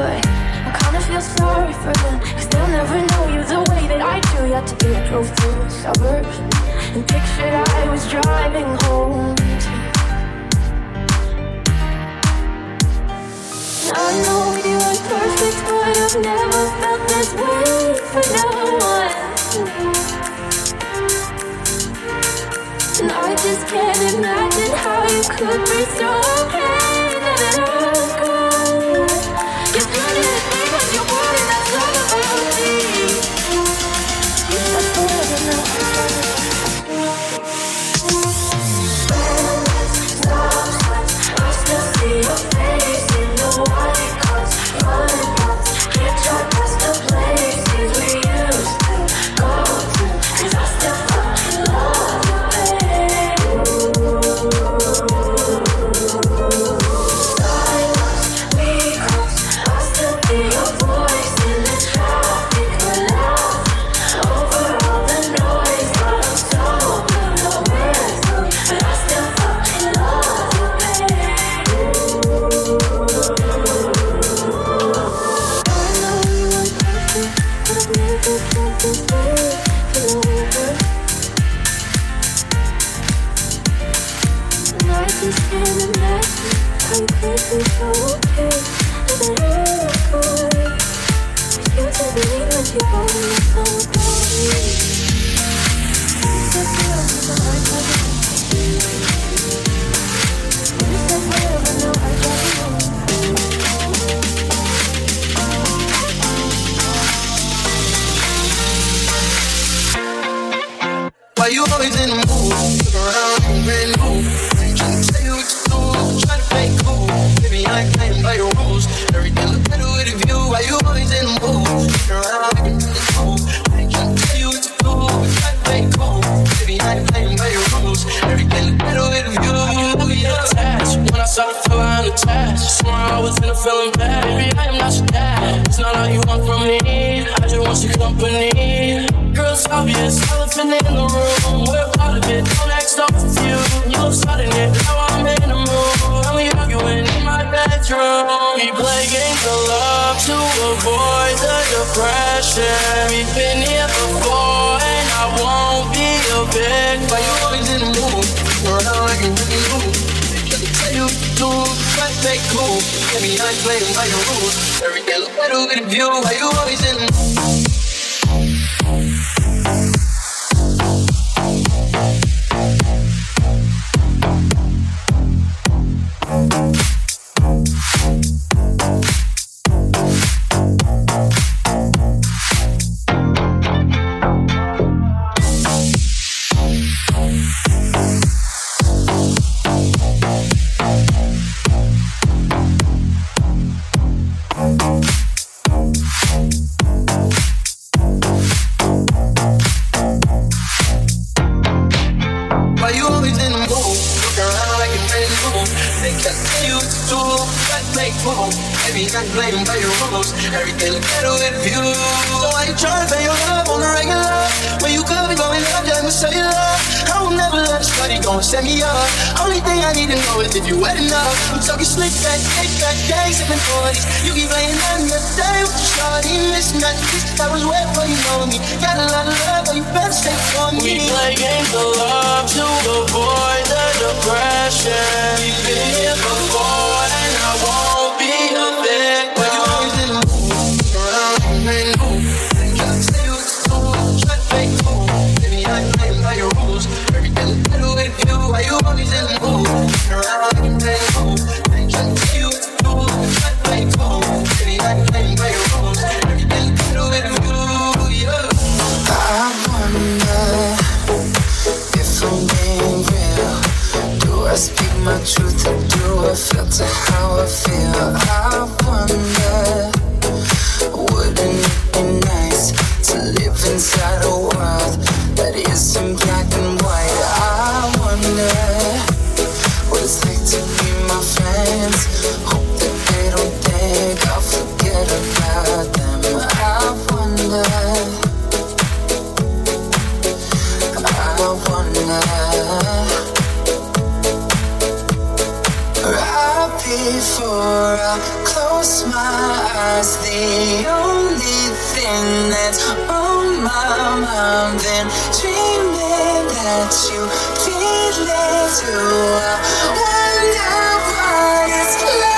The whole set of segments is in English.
but I kinda feel sorry for them. Cause they'll never know you the way that I do. Yet had to get drove through the suburbs And pictured I was driving home. To I know you were perfect, but I've never felt this way for no one. And I just can't imagine how you could be so okay. ocean. We've been here before, and I won't be a big. Why you always in the mood? You're out like you really move. Let me tell you, do what they cool. Baby, me ain't playing by your rules. Every day look better with a view. Why you always in the mood? I wonder if I'm being real. Do I speak my truth or do I filter how I feel? I wonder, wouldn't it be nice to live inside isn't black and white? I wonder what it's like to be my friends. Hope that they don't think I'll forget about them. I wonder. I wonder right before I close my eyes. The only thing that's on my mind, then that you feel it too. I wonder what it's like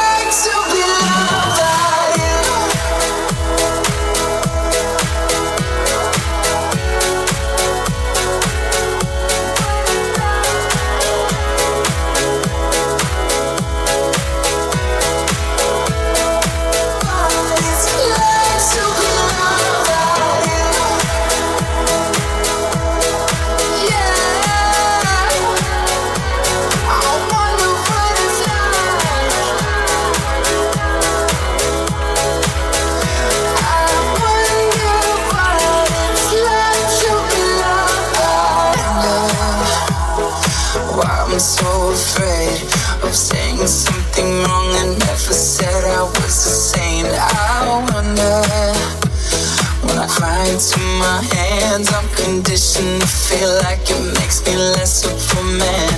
I'm to feel like it makes me less of a man.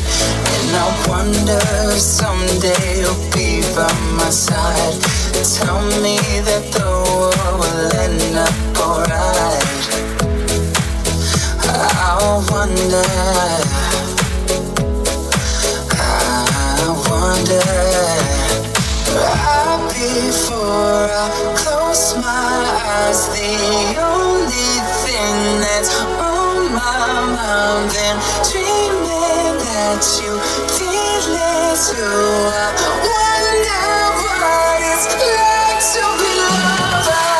And I wonder if someday you'll be by my side. Tell me that the world will end up alright. I wonder. I wonder right before I close my eyes. The only thing that's my mind, dreaming that you feel it wonder what it's like to be loved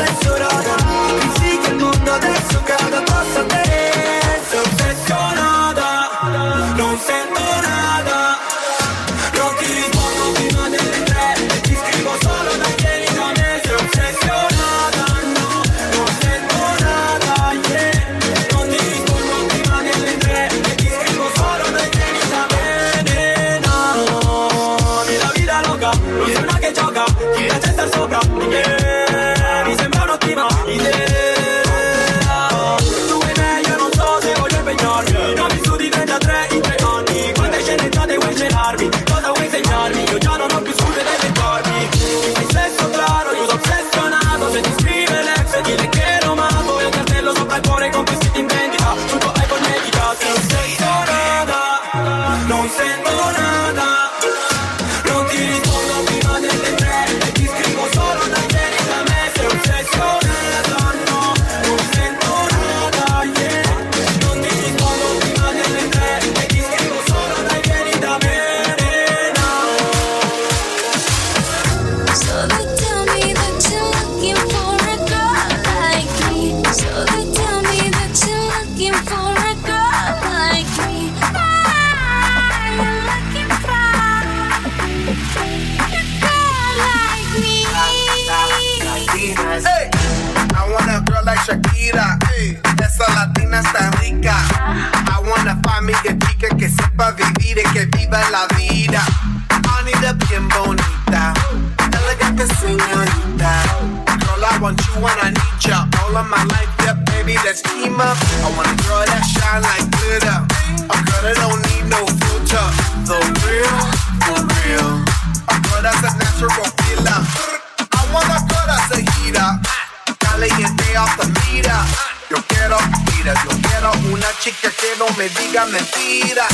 adesso roda Pensi che il mondo adesso cada. no me digas mentiras.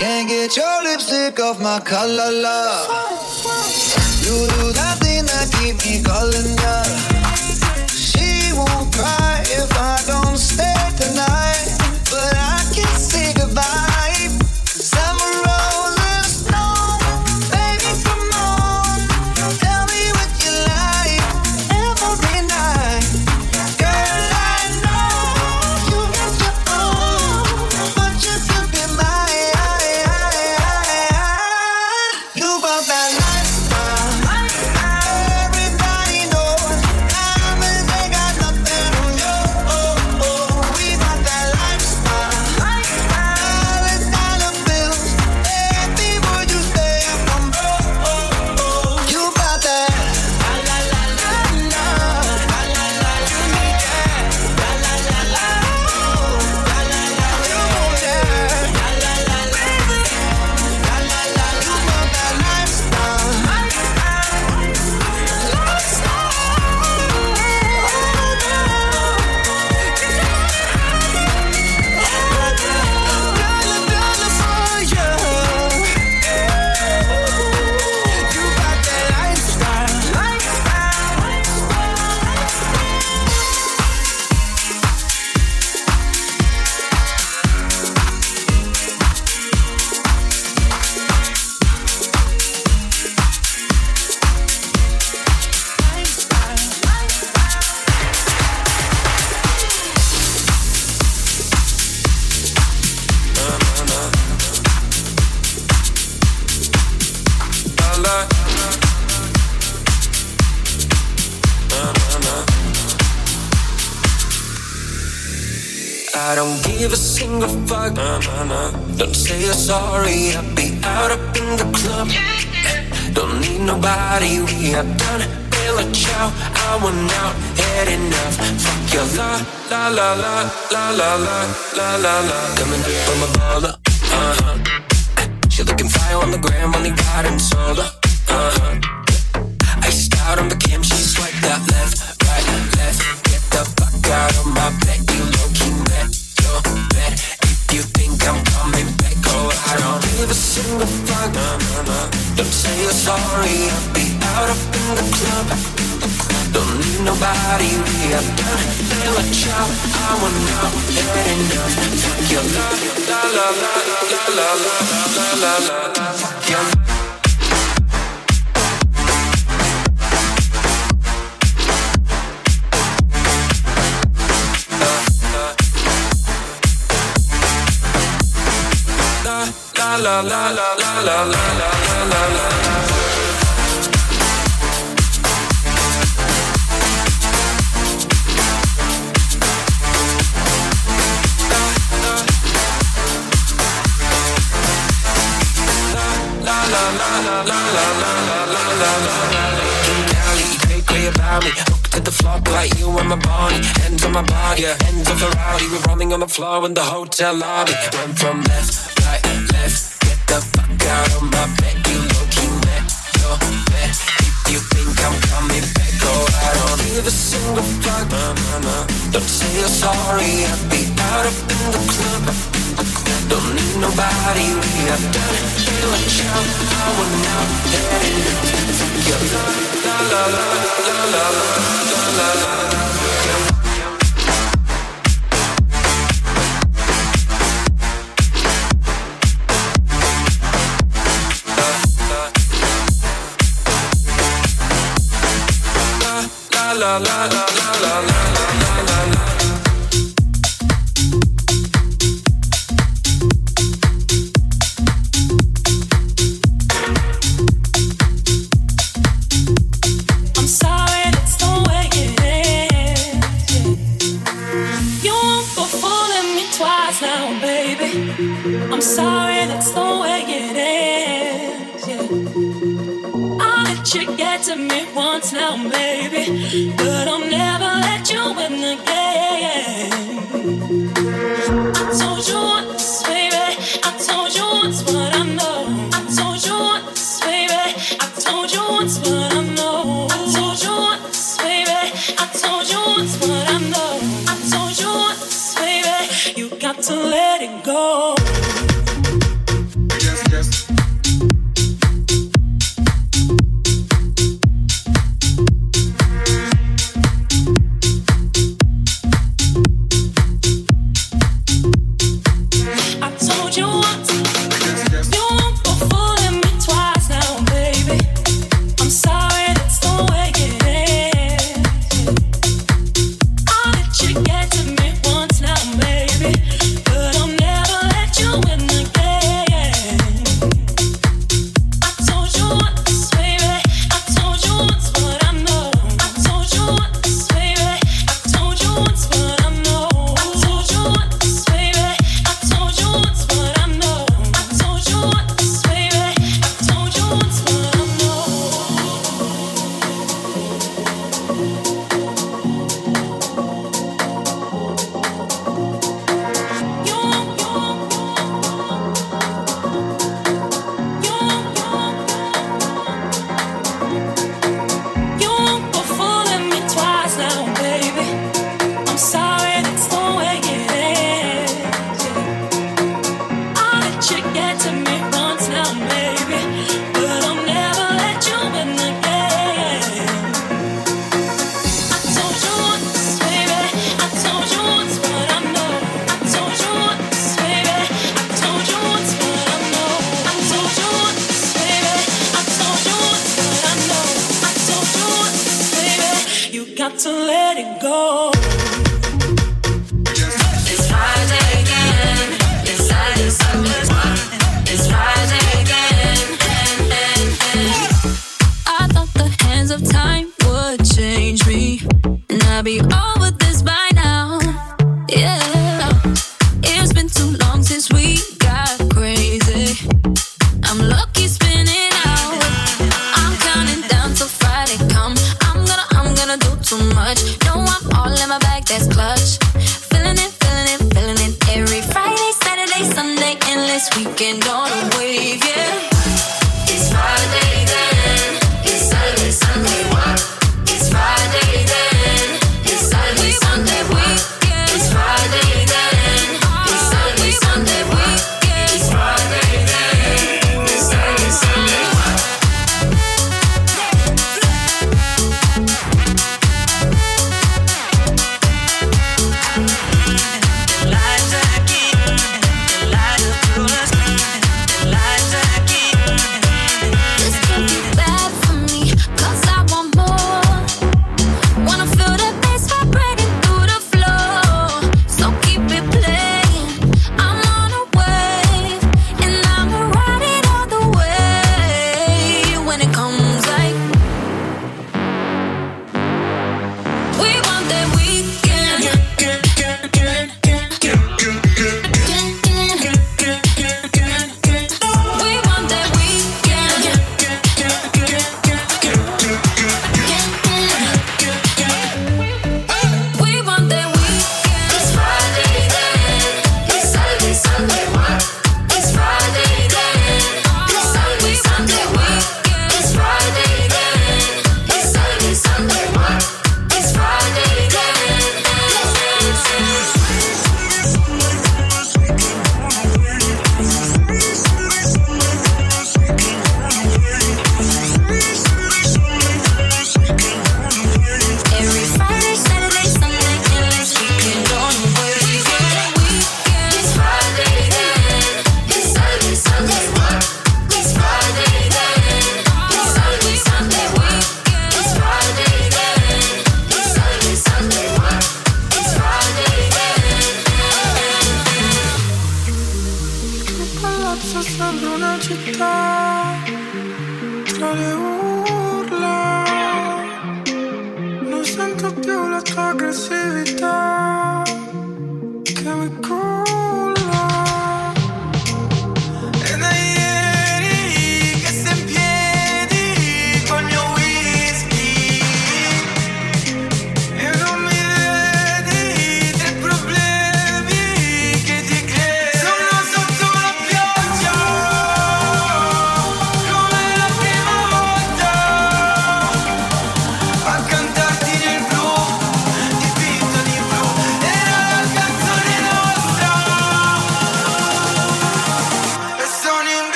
Can't get your lipstick off my color, love. You do that thing that keep me calling ya. She won't cry if I don't stay. We are done. Bella I want out, had enough. Fuck your la, la, la, la, la, la, la, la, la, la. Coming from a baller, uh huh. She looking fire on the gram, only riding solo, uh huh. Iced out on the cam, she swiped that left, right, left. Get the fuck out of my bed, you low key met your bed. If you think I'm coming back, go I don't give a single fuck. Nah, nah, nah. Don't say you're sorry, I'll be out up in the club. Don't need nobody, we are done. Bella ciao, I want out, had enough. Fuck your la la la la la la la la la la. Fuck your la la la la la la la la la about me. Hooked to the floor like you and my body. Hands on my body, yeah. hands on Ferrari. We're running on the floor in the hotel lobby. Run from left, right, left. Get the fuck out of my bed. You key met your bed. If you think I'm coming back, go I don't give a single fuck. Nah, nah, nah. Don't say you're sorry. I'll be out up in the club. Don't need nobody, we have done it. Child, I want now, la la la la la la la. La la la la la la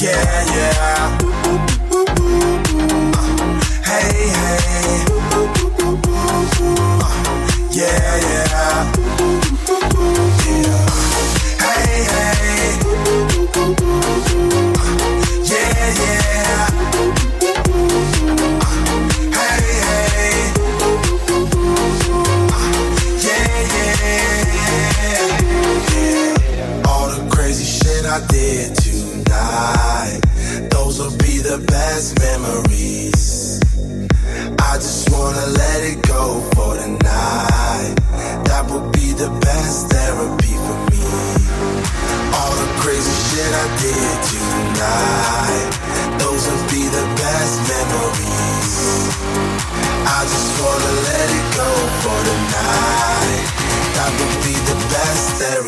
Yeah, yeah.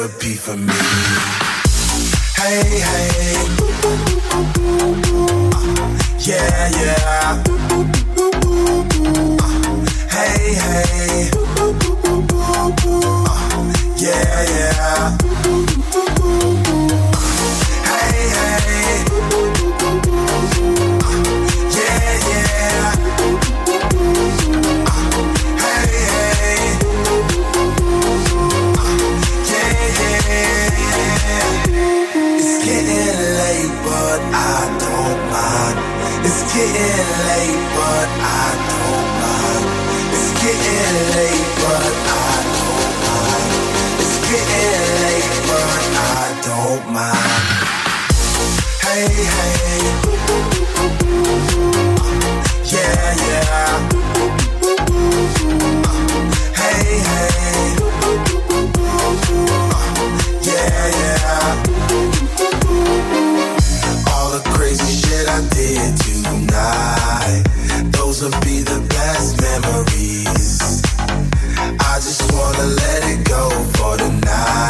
therapy for me. Hey, hey. Uh, yeah, yeah. Uh, hey, hey. Uh, yeah, yeah. hey. Yeah, yeah. Hey. Yeah, yeah. All the crazy shit I did tonight, those will be the best memories. I just wanna let it go for tonight.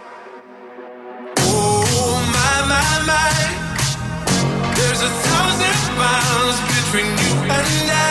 Between you and I.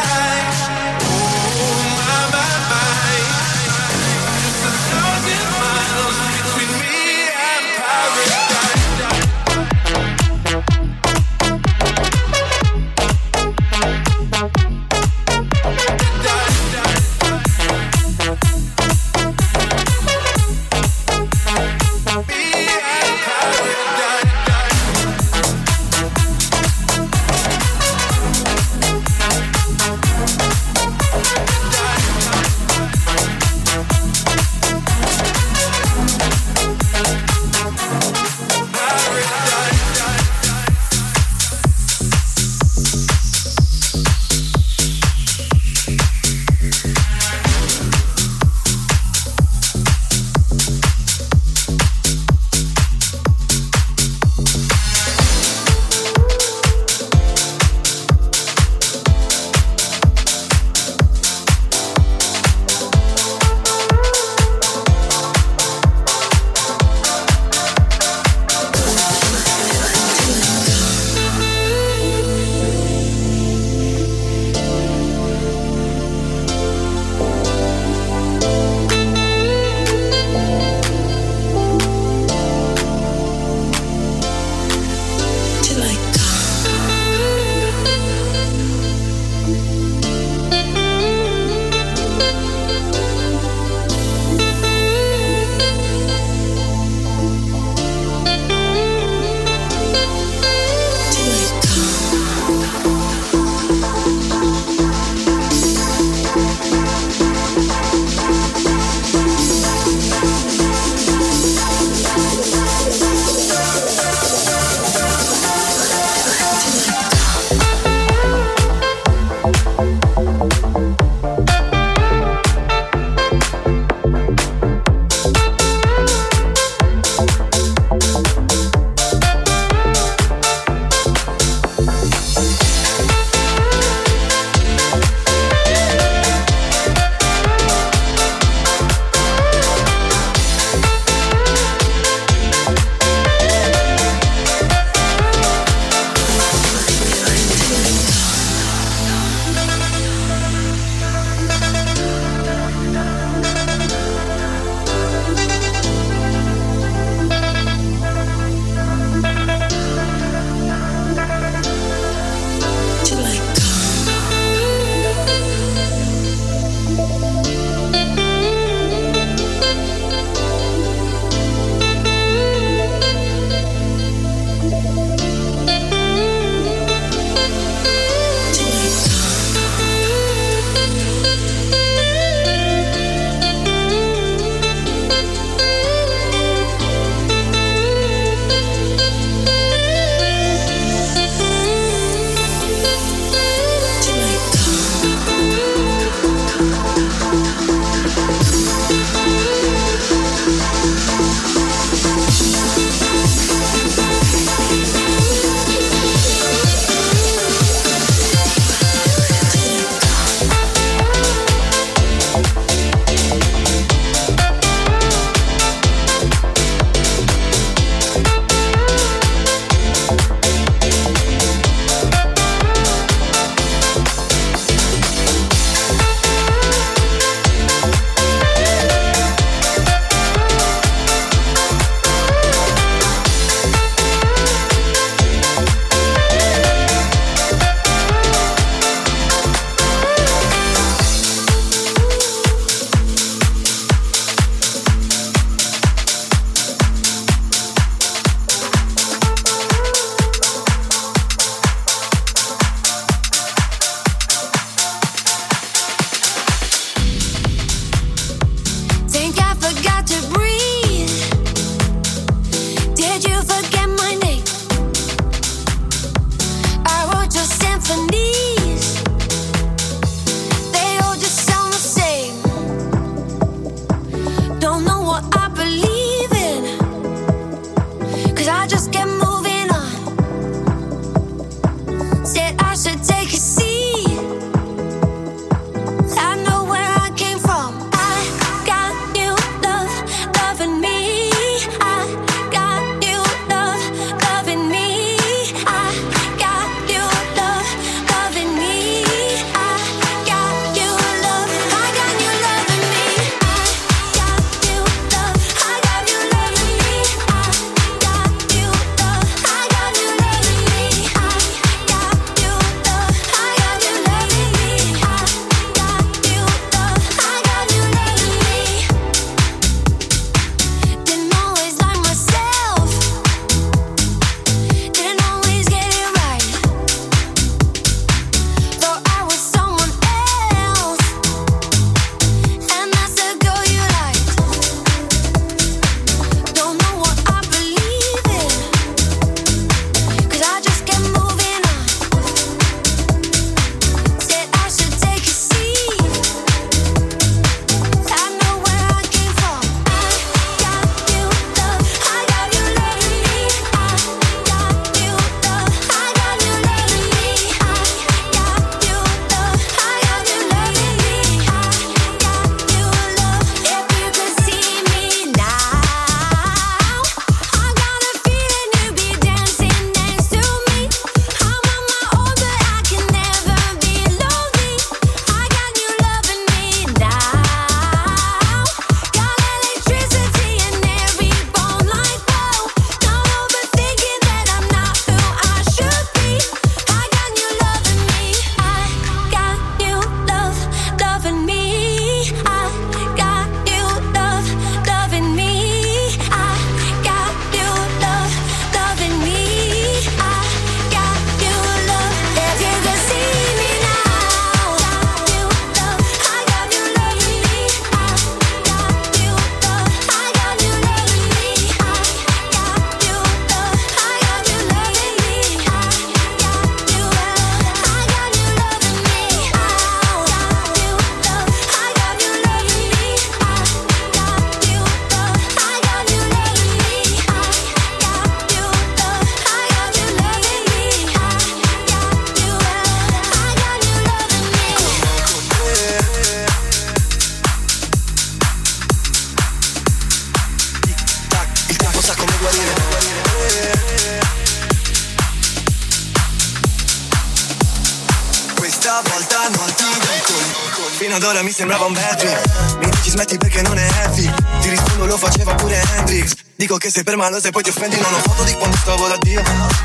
male se poi ti offendi Non ho foto di quando stavo da Dio.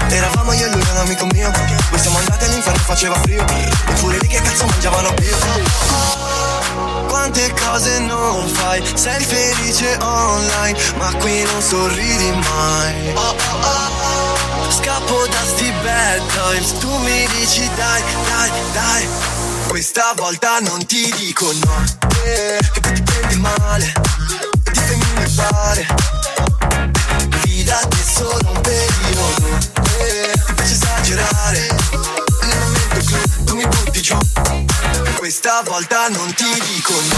Eravamo io e lui un amico mio. Poi siamo andati all'inferno faceva frio. E pure lì che cazzo mangiavano? Più quante cose non fai Sei felice online Ma qui non sorridi mai. Oh, oh, oh. Scappo da sti bad times Tu mi dici dai, dai, dai. Questa volta non ti dico no. Eh, Che ti prendi male E ti femmini pare Fidati è solo un periodo eh, Ti piace esagerare. Nel momento clou tu mi butti giù questa volta non ti dico no.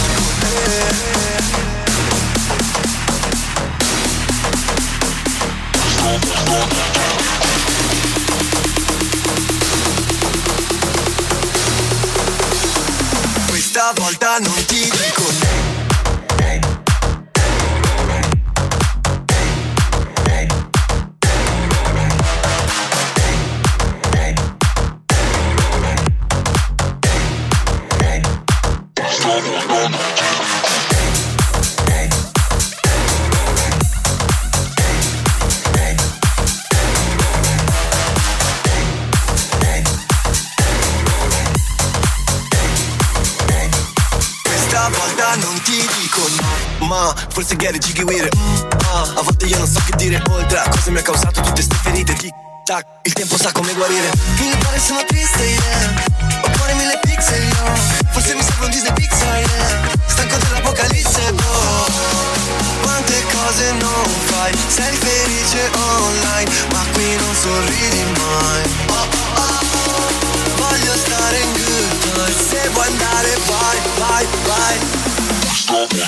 Questa volta non ti dico no Ma forse Gary Jiggy with it ah, A volte io non so che dire oltre a cosa mi ha causato tutte ste ferite. Tic tac, il tempo sa come guarire. Mi pare sono triste, yeah. Ho cuore mille pixel, yo Forse mi serve un Disney Pixar, yeah. Stanco dell'apocalisse, bro Quante cose non fai Sei felice online Ma qui non sorridi mai. Oh, oh, oh. Voglio stare in good times Se vuoi andare vai, vai, vai Questa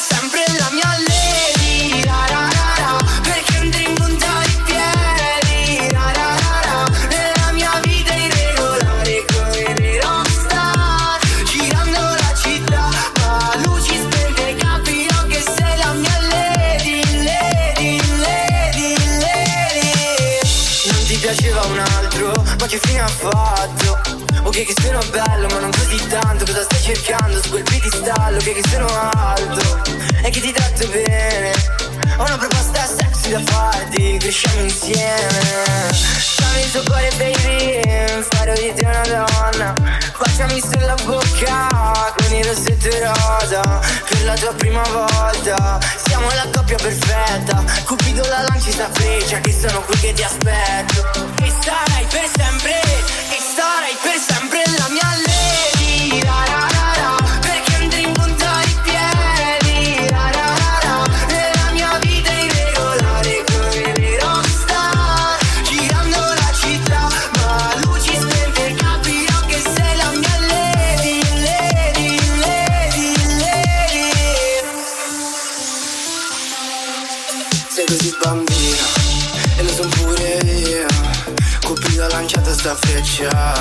sempre Una proposta sexy da farti, cresciamo insieme. Fammi il tuo cuore baby, farò di te una donna. Baciami sulla bocca, con il rossetto e rosa Per la tua prima volta, siamo la coppia perfetta Cupido la lanci sta freccia, cioè che sono qui che ti aspetto. E sarai per sempre, e sarai per sempre la shot